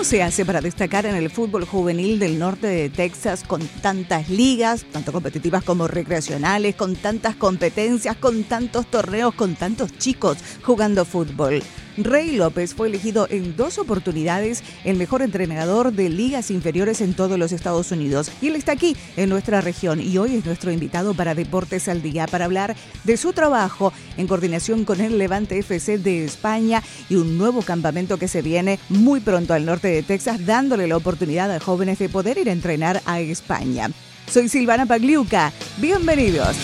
¿Cómo se hace para destacar en el fútbol juvenil del norte de Texas con tantas ligas, tanto competitivas como recreacionales, con tantas competencias, con tantos torneos, con tantos chicos jugando fútbol? Rey López fue elegido en dos oportunidades el mejor entrenador de ligas inferiores en todos los Estados Unidos. Y él está aquí en nuestra región y hoy es nuestro invitado para Deportes al Día para hablar de su trabajo en coordinación con el Levante FC de España y un nuevo campamento que se viene muy pronto al norte de Texas, dándole la oportunidad a jóvenes de poder ir a entrenar a España. Soy Silvana Pagliuca. Bienvenidos.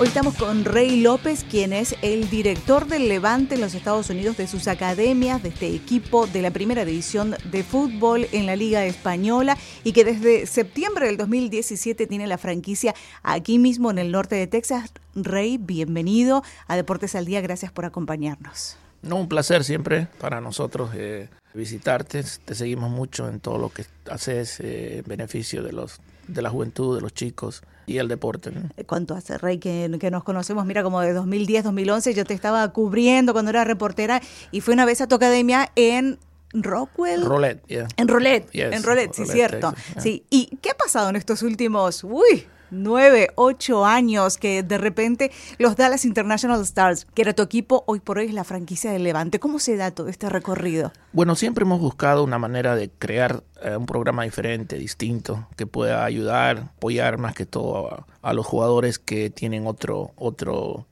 Hoy estamos con Rey López, quien es el director del Levante en los Estados Unidos de sus academias, de este equipo de la primera división de fútbol en la Liga Española y que desde septiembre del 2017 tiene la franquicia aquí mismo en el norte de Texas. Rey, bienvenido a Deportes al Día, gracias por acompañarnos. No, un placer siempre para nosotros eh, visitarte. Te seguimos mucho en todo lo que haces eh, en beneficio de los de la juventud, de los chicos y el deporte. ¿Cuánto hace, Rey, que, nos conocemos? Mira, como de 2010, 2011, yo te estaba cubriendo cuando era reportera y fue una vez a tu academia en Rockwell. Roulette, yeah. En Roulette, en Roulette, sí, cierto. Sí, ¿y qué ha pasado en estos últimos, uy, nueve, ocho años que de repente los Dallas International Stars, que era tu equipo, hoy por hoy es la franquicia del Levante. ¿Cómo se da todo este recorrido? Bueno, siempre hemos buscado una manera de crear eh, un programa diferente, distinto, que pueda ayudar, apoyar más que todo a, los jugadores que tienen otro, otro,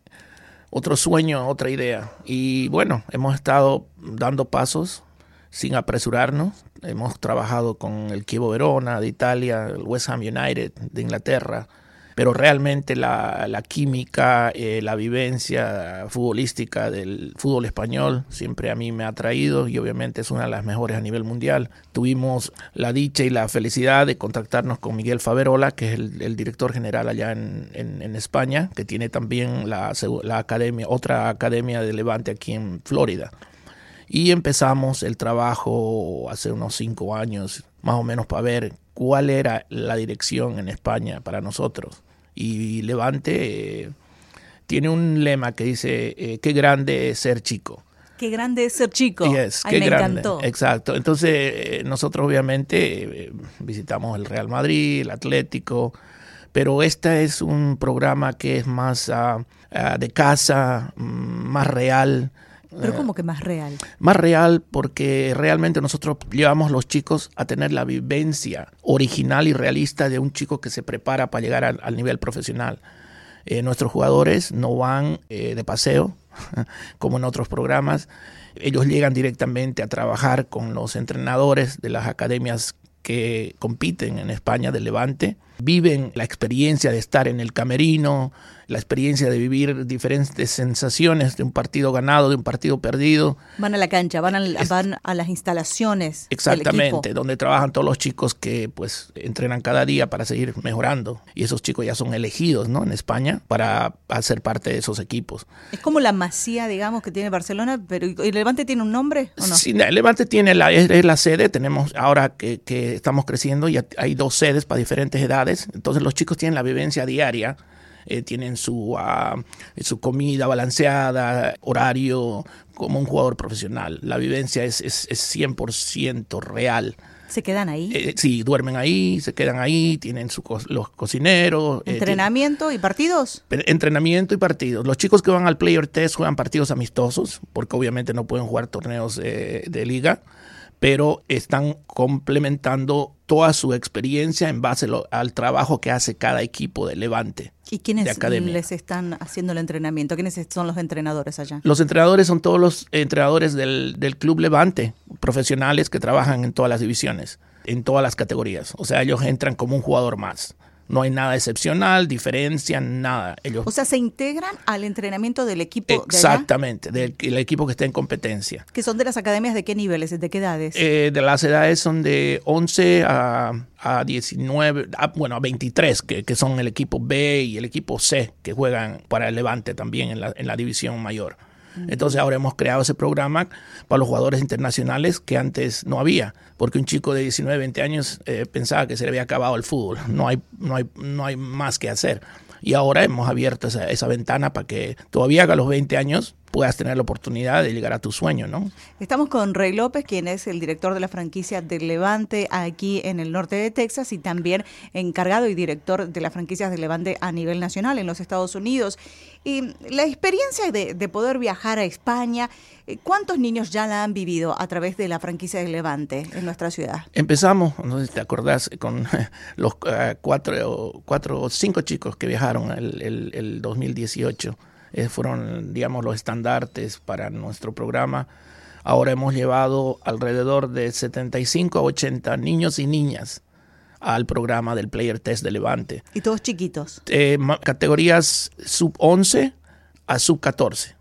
otro sueño, otra idea. Y bueno, hemos estado dando pasos sin apresurarnos. Hemos trabajado con el Chievo Verona de Italia, el West Ham United de Inglaterra, pero realmente la, química, eh, la vivencia futbolística del fútbol español siempre a mí me ha traído y obviamente es una de las mejores a nivel mundial. Tuvimos la dicha y la felicidad de contactarnos con Miguel Faverola, que es el, director general allá en, en, España, que tiene también la, la academia, otra academia de Levante aquí en Florida. Y empezamos el trabajo hace unos cinco años, más o menos, para ver cuál era la dirección en España para nosotros. Y Levante eh, tiene un lema que dice, eh, qué grande es ser chico. Qué grande es ser chico. Yes, qué me grande. encantó. Exacto. Entonces, eh, nosotros obviamente visitamos el Real Madrid, el Atlético, pero este es un programa que es más ah, ah, de casa, mm, más real. Pero como que más real. Más real porque realmente nosotros llevamos los chicos a tener la vivencia original y realista de un chico que se prepara para llegar al, nivel profesional. Eh, nuestros jugadores no van eh, de paseo como en otros programas. Ellos llegan directamente a trabajar con los entrenadores de las academias que compiten en España de Levante, viven la experiencia de estar en el camerino, la experiencia de vivir diferentes sensaciones de un partido ganado, de un partido perdido. Van a la cancha, van, a las instalaciones. Exactamente, donde trabajan todos los chicos que pues entrenan cada día para seguir mejorando. Y esos chicos ya son elegidos ¿no? en España para hacer parte de esos equipos. Es como la masía, digamos, que tiene Barcelona, pero ¿el Levante tiene un nombre o no? Sí, el Levante tiene la, es, la sede, tenemos ahora que, que estamos creciendo y hay dos sedes para diferentes edades, entonces los chicos tienen la vivencia diaria eh, tienen su, ah, su comida balanceada, horario, como un jugador profesional. La vivencia es, es, es 100% real. ¿Se quedan ahí? Eh, sí, duermen ahí, se quedan ahí, tienen su los cocineros. Eh, ¿Entrenamiento y partidos? Entrenamiento y partidos. Los chicos que van al Player Test juegan partidos amistosos, porque obviamente no pueden jugar torneos de liga pero están complementando toda su experiencia en base al trabajo que hace cada equipo de Levante. ¿Y quiénes les están haciendo el entrenamiento? ¿Quiénes son los entrenadores allá? Los entrenadores son todos los entrenadores del, del Club Levante, profesionales que trabajan en todas las divisiones, en todas las categorías. O sea, ellos entran como un jugador más. No hay nada excepcional, diferencia, nada. Ellos, o sea, se integran al entrenamiento del equipo. Exactamente, del equipo que está en competencia. ¿Que son de las academias de qué niveles, de qué edades? Eh, de las edades son de 11 a, a 19, bueno, a 23, que, que, son el equipo B y el equipo C, que juegan para el Levante también en la, en la división mayor. Entonces ahora hemos creado ese programa para los jugadores internacionales que antes no había, porque un chico de 19, 20 años eh, pensaba que se le había acabado el fútbol, no hay, no hay, no hay más que hacer. Y ahora hemos abierto esa, ventana para que todavía a los 20 años puedas tener la oportunidad de llegar a tu sueño, ¿no? Estamos con Rey López, quien es el director de la franquicia del Levante aquí en el norte de Texas y también encargado y director de las franquicias del Levante a nivel nacional en los Estados Unidos. Y la experiencia de, de poder viajar a España, eh, ¿cuántos niños ya la han vivido a través de la franquicia del Levante en nuestra ciudad? Empezamos, no sé si te acordás, con los uh, cuatro, cuatro o cinco chicos que viajaron el, el, el 2018 eh, fueron, digamos, los estandartes para nuestro programa. Ahora hemos llevado alrededor de 75 a 80 niños y niñas al programa del Player Test de Levante. ¿Y todos chiquitos? Eh, categorías sub 11 a sub 14.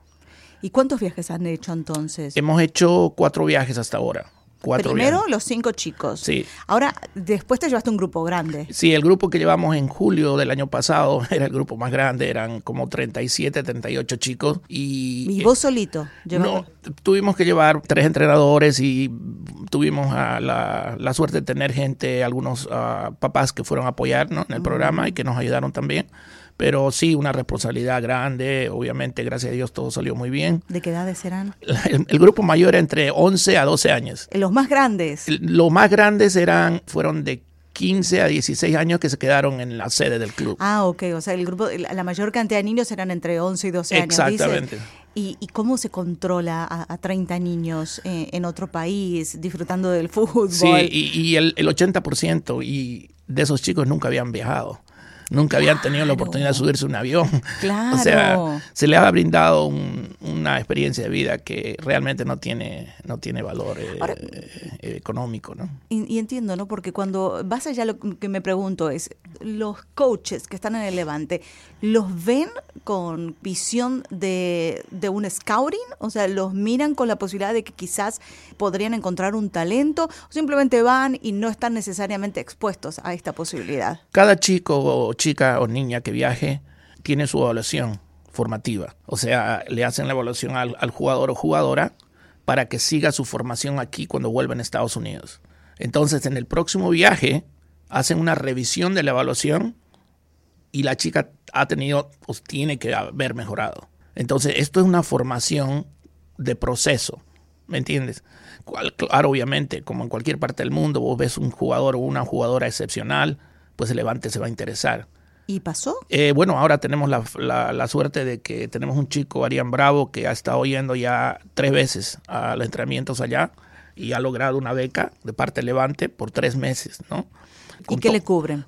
¿Y cuántos viajes han hecho entonces? Hemos hecho cuatro viajes hasta ahora. Cuatro Primero los cinco chicos. Sí. Ahora, después te llevaste un grupo grande. Sí, el grupo que llevamos en julio del año pasado era el grupo más grande, eran como 37, 38 chicos. ¿Y, ¿Y vos solito? No, tuvimos que llevar tres entrenadores y tuvimos uh, la, la, suerte de tener gente, algunos uh, papás que fueron a apoyar ¿no? en el uh -huh. programa y que nos ayudaron también pero sí una responsabilidad grande, obviamente gracias a Dios todo salió muy bien. ¿De qué edades eran? El, el grupo mayor era entre 11 a 12 años. ¿Los más grandes? Los más grandes eran, fueron de 15 a 16 años que se quedaron en la sede del club. Ah, ok, o sea, el grupo, la mayor cantidad de niños eran entre 11 y 12 años. Exactamente. ¿Y, ¿Y, cómo se controla a, a 30 niños eh, en otro país disfrutando del fútbol? Sí, y, y el, el 80% y de esos chicos nunca habían viajado nunca habían tenido la oportunidad de subirse a un avión. Claro. O sea, se les ha brindado un, una experiencia de vida que realmente no tiene, no tiene valor eh, Ahora, eh, económico, ¿no? Y, y, entiendo, ¿no? Porque cuando vas allá, lo que me pregunto es, los coaches que están en el Levante, ¿los ven con visión de, de un scouting? O sea, ¿los miran con la posibilidad de que quizás podrían encontrar un talento? ¿O simplemente van y no están necesariamente expuestos a esta posibilidad? Cada chico o chica o niña que viaje tiene su evaluación formativa. O sea, le hacen la evaluación al, jugador o jugadora para que siga su formación aquí cuando vuelva a Estados Unidos. Entonces, en el próximo viaje, hacen una revisión de la evaluación y la chica ha tenido, pues tiene que haber mejorado. Entonces, esto es una formación de proceso, ¿me entiendes? Claro, obviamente, como en cualquier parte del mundo, vos ves un jugador o una jugadora excepcional, pues el Levante se va a interesar. ¿Y pasó? Eh, bueno, ahora tenemos la, la, la, suerte de que tenemos un chico, Arián Bravo, que ha estado yendo ya tres veces a los entrenamientos allá y ha logrado una beca de parte Levante por tres meses, ¿no? ¿Y qué le cubren?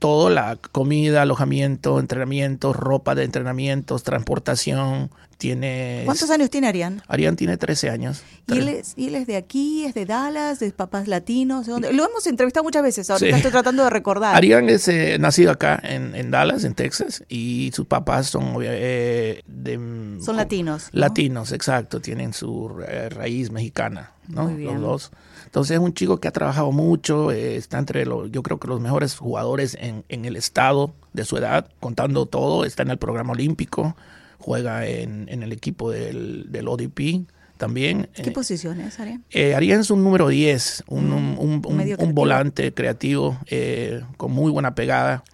Todo, la comida, alojamiento, entrenamientos, ropa de entrenamientos, transportación, tiene... ¿Cuántos años tiene Arián? Arián tiene 13 años. ¿Y él, es, ¿Y él es de aquí, es de Dallas, de papás latinos? ¿De dónde? Lo hemos entrevistado muchas veces, ahorita sí. estoy tratando de recordar. Arián es eh, nacido acá en, en, Dallas, en Texas, y sus papás son eh, de... Son latinos. ¿no? Latinos, exacto, tienen su eh, raíz mexicana, ¿no? Los dos. Entonces es un chico que ha trabajado mucho, eh, está entre los, yo creo que los mejores jugadores en, en, el estado de su edad, contando todo, está en el programa olímpico, juega en, en el equipo del, del, ODP también. ¿Qué eh, posición es Arián? Eh, Arián es un número 10, un, un, un, un volante creativo eh, con muy buena pegada,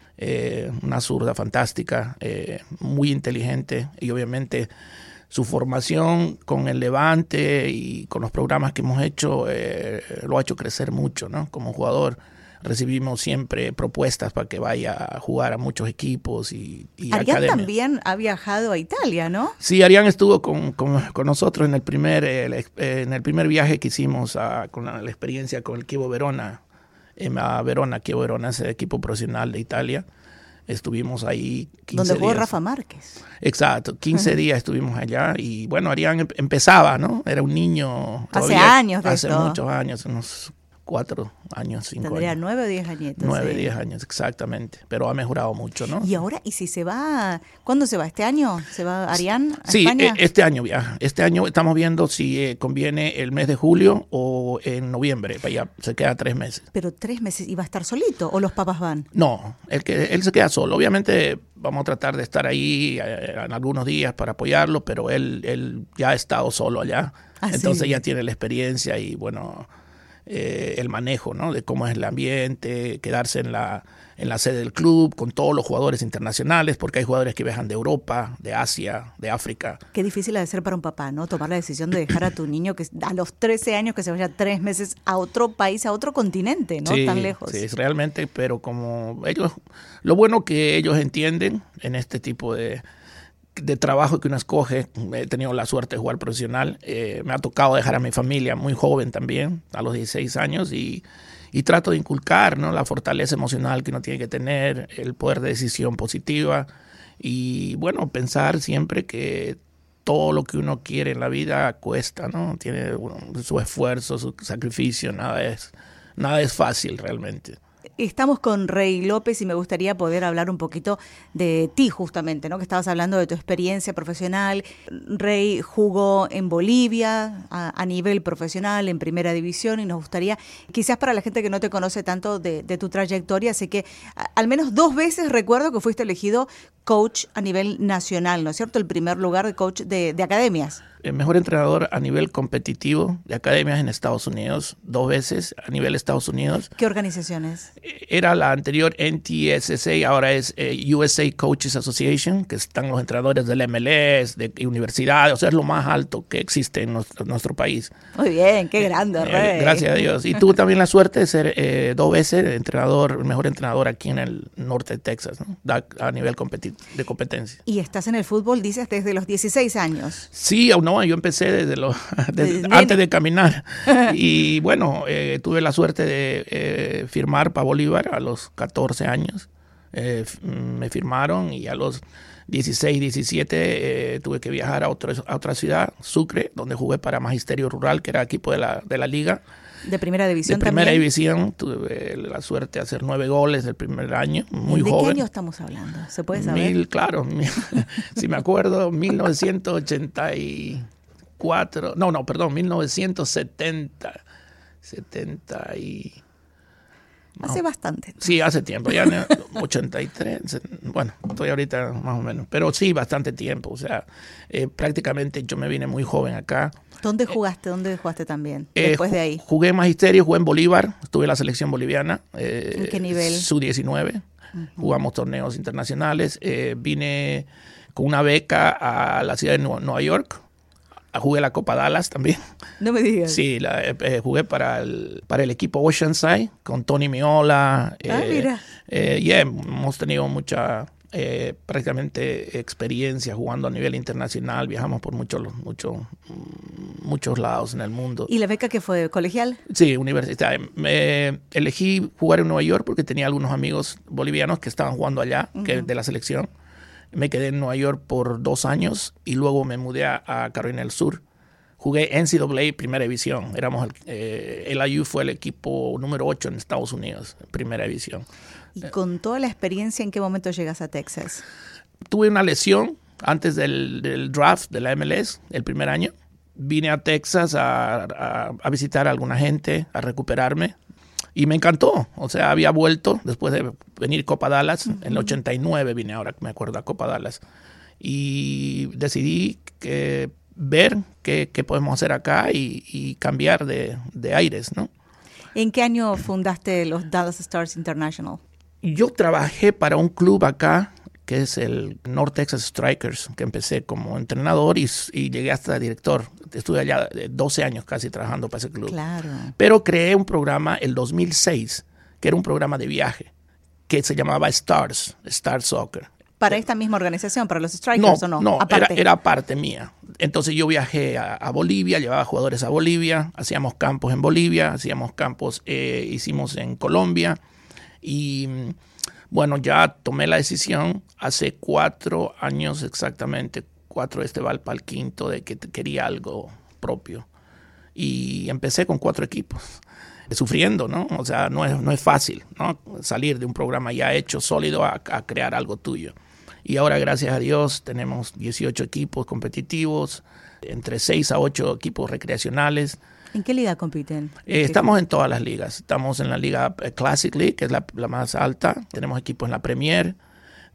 una zurda fantástica, muy inteligente y obviamente su formación con el Levante y con los programas que hemos hecho eh, lo ha hecho crecer mucho, ¿no? Como jugador recibimos siempre propuestas para que vaya a jugar a muchos equipos y, y Arián academia. también ha viajado a Italia, ¿no? Sí, Arián estuvo con, con, con nosotros en el primer eh, en el primer viaje que hicimos a, con la, la, experiencia con el Chievo Verona, a Verona, Chievo Verona es el equipo profesional de Italia estuvimos ahí 15 Donde jugó días. Rafa Márquez. Exacto, 15 uh -huh. días estuvimos allá y bueno, Arián empezaba, ¿no? Era un niño. Todavía, hace años de Hace esto. muchos años, unos cuatro años, cinco Tendría años. nueve o diez añitos. Nueve, sí. diez años, exactamente. Pero ha mejorado mucho, ¿no? Y ahora, ¿y si se va? ¿Cuándo se va? ¿Este año? ¿Se va Arián a Sí, España? eh, este año viaja. Este año estamos viendo si eh, conviene el mes de julio o en noviembre. Para allá se queda tres meses. Pero tres meses, ¿y va a estar solito? ¿O los papás van? No, el que él se queda solo. Obviamente vamos a tratar de estar ahí eh, en algunos días para apoyarlo, pero él, él ya ha estado solo allá. Ah, Entonces sí. ya tiene la experiencia y bueno, eh, el manejo, ¿no? De cómo es el ambiente, quedarse en la, en la sede del club con todos los jugadores internacionales, porque hay jugadores que viajan de Europa, de Asia, de África. Qué difícil ha de ser para un papá, ¿no? Tomar la decisión de dejar a tu niño que a los 13 años que se vaya tres meses a otro país, a otro continente, ¿no? Sí, Tan lejos. Sí, es realmente, pero como ellos, lo bueno que ellos entienden en este tipo de, de trabajo que uno escoge, he tenido la suerte de jugar profesional, eh, me ha tocado dejar a mi familia muy joven también, a los 16 años, y, y trato de inculcar ¿no? la fortaleza emocional que uno tiene que tener, el poder de decisión positiva, y bueno, pensar siempre que todo lo que uno quiere en la vida cuesta, ¿no? Tiene su esfuerzo, su sacrificio, nada es, nada es fácil realmente. Estamos con Rey López y me gustaría poder hablar un poquito de ti justamente, ¿no? Que estabas hablando de tu experiencia profesional. Rey jugó en Bolivia a, a nivel profesional, en primera división, y nos gustaría, quizás para la gente que no te conoce tanto de, tu trayectoria, sé que al menos dos veces recuerdo que fuiste elegido coach a nivel nacional, ¿no es cierto? El primer lugar de coach de, de academias. El mejor entrenador a nivel competitivo de academias en Estados Unidos, dos veces a nivel Estados Unidos. ¿Qué organizaciones? Era la anterior NTSSA, ahora es eh, USA Coaches Association, que están los entrenadores del MLS, de universidades, o sea, es lo más alto que existe en nuestro, nuestro país. Muy bien, qué grande, Eh, Rey. gracias a Dios. Y tuve también la suerte de ser eh, dos veces entrenador, el mejor entrenador aquí en el norte de Texas, ¿no? A nivel competi- de competencia. Y estás en el fútbol, dices, desde los 16 años. Sí, o no, yo empecé desde los desde- antes de caminar. Y bueno, eh, tuve la suerte de eh, firmar para Bolívar a los 14 años. Eh, f- me firmaron y a los 16, 17 eh, tuve que viajar a, otro- a otra ciudad, Sucre, donde jugué para Magisterio Rural, que era equipo de la, de la liga. De primera división De primera también. división, tuve la suerte de hacer nueve goles el primer año, muy ¿De joven. qué año estamos hablando? ¿Se puede saber? Mil, claro, mil- si me acuerdo, 1984, no, no, perdón, 1970, 70 y... Hace bastante. Sí, hace tiempo, ya en el 83, se- bueno, estoy ahorita más o menos, pero sí, bastante tiempo, o sea, eh, prácticamente yo me vine muy joven acá. ¿Dónde jugaste? ¿Dónde jugaste también? Eh, Después de ahí. Jugué en Magisterio, jugué en Bolívar, estuve en la selección boliviana. eh, ¿En qué nivel? Su-19. Jugamos torneos internacionales. eh, vine con una beca a la ciudad de Nu- Nueva York. A- Jugué la Copa Dallas también. No me digas. Sí, la, eh, eh, jugué para el, para el equipo Oceanside con Tony Miola. Ah, eh, mira. eh, yeah, hemos tenido mucha, eh, prácticamente experiencia jugando a nivel internacional. Viajamos por muchos, muchos, muchos lados en el mundo. ¿Y la beca que fue colegial? Sí, universitaria. Me elegí jugar en Nueva York porque tenía algunos amigos bolivianos que estaban jugando allá, que de la selección. Me quedé en Nueva York por dos años y luego me mudé a, Carolina del Sur. Jugué NCAA Primera División. Éramos el, eh, LIU fue el equipo número 8 en Estados Unidos, Primera División. Y con toda la experiencia, ¿en qué momento llegas a Texas? Tuve una lesión antes del, del draft de la MLS, el primer año. Vine a Texas a, a- a visitar a alguna gente, a recuperarme. Y me encantó. O sea, había vuelto después de venir Copa Dallas. En el 89 vine ahora, me acuerdo, a Copa Dallas. Y decidí que ver qué, qué podemos hacer acá y, y cambiar de, de aires, ¿no? ¿En qué año fundaste los Dallas Stars International? Yo trabajé para un club acá que es el North Texas Strikers, que empecé como entrenador y, y llegué hasta director. Estuve allá de 12 años casi trabajando para ese club. Claro. Pero creé un programa el 2006, que era un programa de viaje, que se llamaba Stars, Star Soccer. ¿Para esta misma organización, para los Strikers o no? no, era, Aparte. era parte mía. Entonces yo viajé a, a Bolivia, llevaba jugadores a Bolivia, hacíamos campos en Bolivia, hacíamos campos, eh, hicimos en Colombia y mm, bueno, ya tomé la decisión hace cuatro años exactamente, cuatro, este va para el quinto, de que quería algo propio. Y empecé con cuatro equipos. sufriendo, ¿no? O sea, no es, no es fácil, ¿no? Salir de un programa ya hecho, sólido, a, a crear algo tuyo. Y ahora, gracias a Dios, tenemos 18 equipos competitivos, entre 6 a 8 equipos recreacionales. ¿En qué liga compiten? Eh, estamos en todas las ligas. Estamos en la liga eh, Classic League, que es la, la, más alta. Tenemos equipos en la Premier.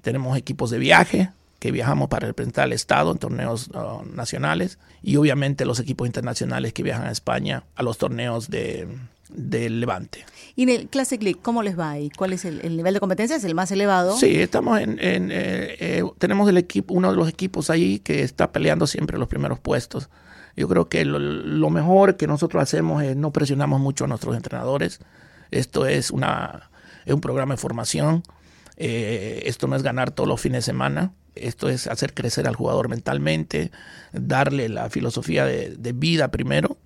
Tenemos equipos de viaje, que viajamos para representar al Estado en torneos uh, nacionales. Y obviamente los equipos internacionales que viajan a España a los torneos de, del Levante. ¿Y en el Classic League cómo les va ahí? ¿Cuál es el, el nivel de competencia? ¿Es el más elevado? Sí, estamos en, en eh, eh, tenemos el equipo, uno de los equipos ahí que está peleando siempre los primeros puestos. Yo creo que lo, mejor que nosotros hacemos es no presionamos mucho a nuestros entrenadores. Esto es, una, es un programa de formación. Eh, esto no es ganar todos los fines de semana. Esto es hacer crecer al jugador mentalmente, darle la filosofía de, de vida primero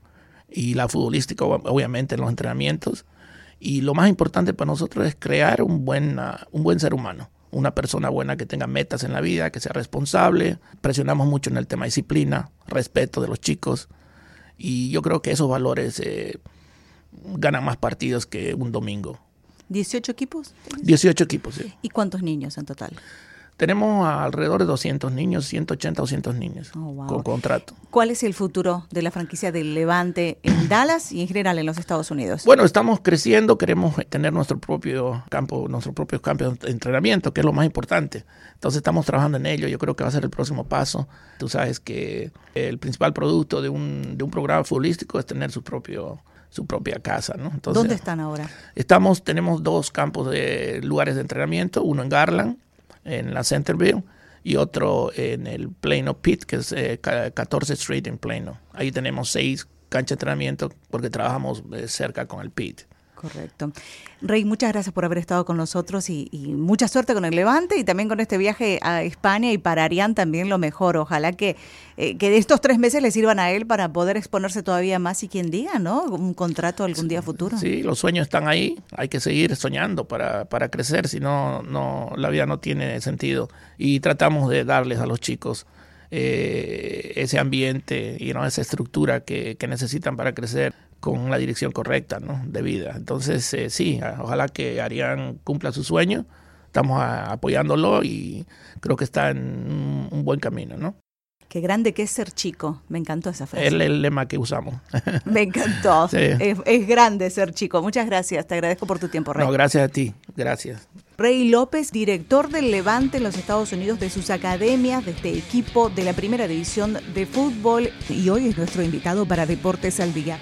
y la futbolística obviamente en los entrenamientos. Y lo más importante para nosotros es crear un buen, un buen ser humano, una persona buena que tenga metas en la vida, que sea responsable. Presionamos mucho en el tema disciplina, respeto de los chicos. Y yo creo que esos valores eh, ganan más partidos que un domingo. ¿18 equipos? 18 equipos, sí. ¿Y cuántos niños en total? Tenemos alrededor de 200 niños, 180 o 200 niños oh, wow. con contrato. ¿Cuál es el futuro de la franquicia del Levante en Dallas y en general en los Estados Unidos? Bueno, estamos creciendo, queremos tener nuestro propio campo, nuestro propio campo de entrenamiento, que es lo más importante. Entonces estamos trabajando en ello, yo creo que va a ser el próximo paso. Tú sabes que el principal producto de un, de un programa futbolístico es tener su propio su propia casa, ¿no? Entonces, ¿Dónde están ahora? Estamos, tenemos dos campos de lugares de entrenamiento, uno en Garland, en la Centerville, y otro en el Plano Pit, que es eh, 14 Street en Plano. Ahí tenemos seis canchas de entrenamiento porque trabajamos eh, cerca con el Pit. Correcto. Rey, muchas gracias por haber estado con nosotros y, y, mucha suerte con el Levante y también con este viaje a España y para Arián también lo mejor. Ojalá que, eh, que estos tres meses le sirvan a él para poder exponerse todavía más y quien diga, ¿no? Un contrato algún día futuro. Sí, los sueños están ahí. Hay que seguir soñando para, para crecer, si no, no, la vida no tiene sentido. Y tratamos de darles a los chicos eh, ese ambiente y ¿no? esa estructura que, que necesitan para crecer con la dirección correcta ¿no? de vida. Entonces, eh, sí, ojalá que Arián cumpla su sueño. Estamos a, apoyándolo y creo que está en un, un, buen camino, ¿no? Qué grande que es ser chico. Me encantó esa frase. Es el, el, lema que usamos. Me encantó. Sí. Es, es, grande ser chico. Muchas gracias. Te agradezco por tu tiempo, Rey. No, gracias a ti. Gracias. Rey López, director del Levante en los Estados Unidos de sus academias, de este equipo de la primera división de fútbol. Y hoy es nuestro invitado para Deportes al Día.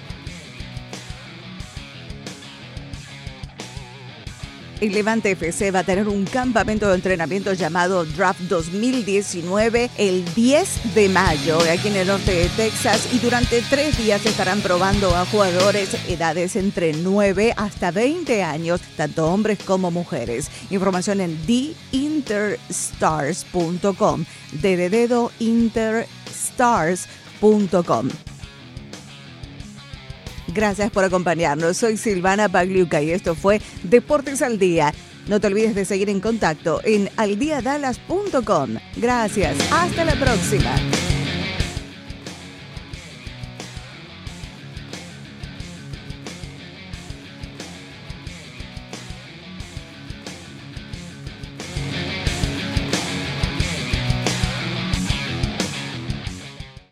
El Levante FC va a tener un campamento de entrenamiento llamado Draft 2019 el 10 de mayo aquí en el norte de Texas y durante tres días estarán probando a jugadores edades entre 9 hasta 20 años, tanto hombres como mujeres. Información en theinterstars.com. Gracias por acompañarnos. Soy Silvana Pagliuca y esto fue Deportes al Día. No te olvides de seguir en contacto en aldiadalas.com. Gracias. Hasta la próxima.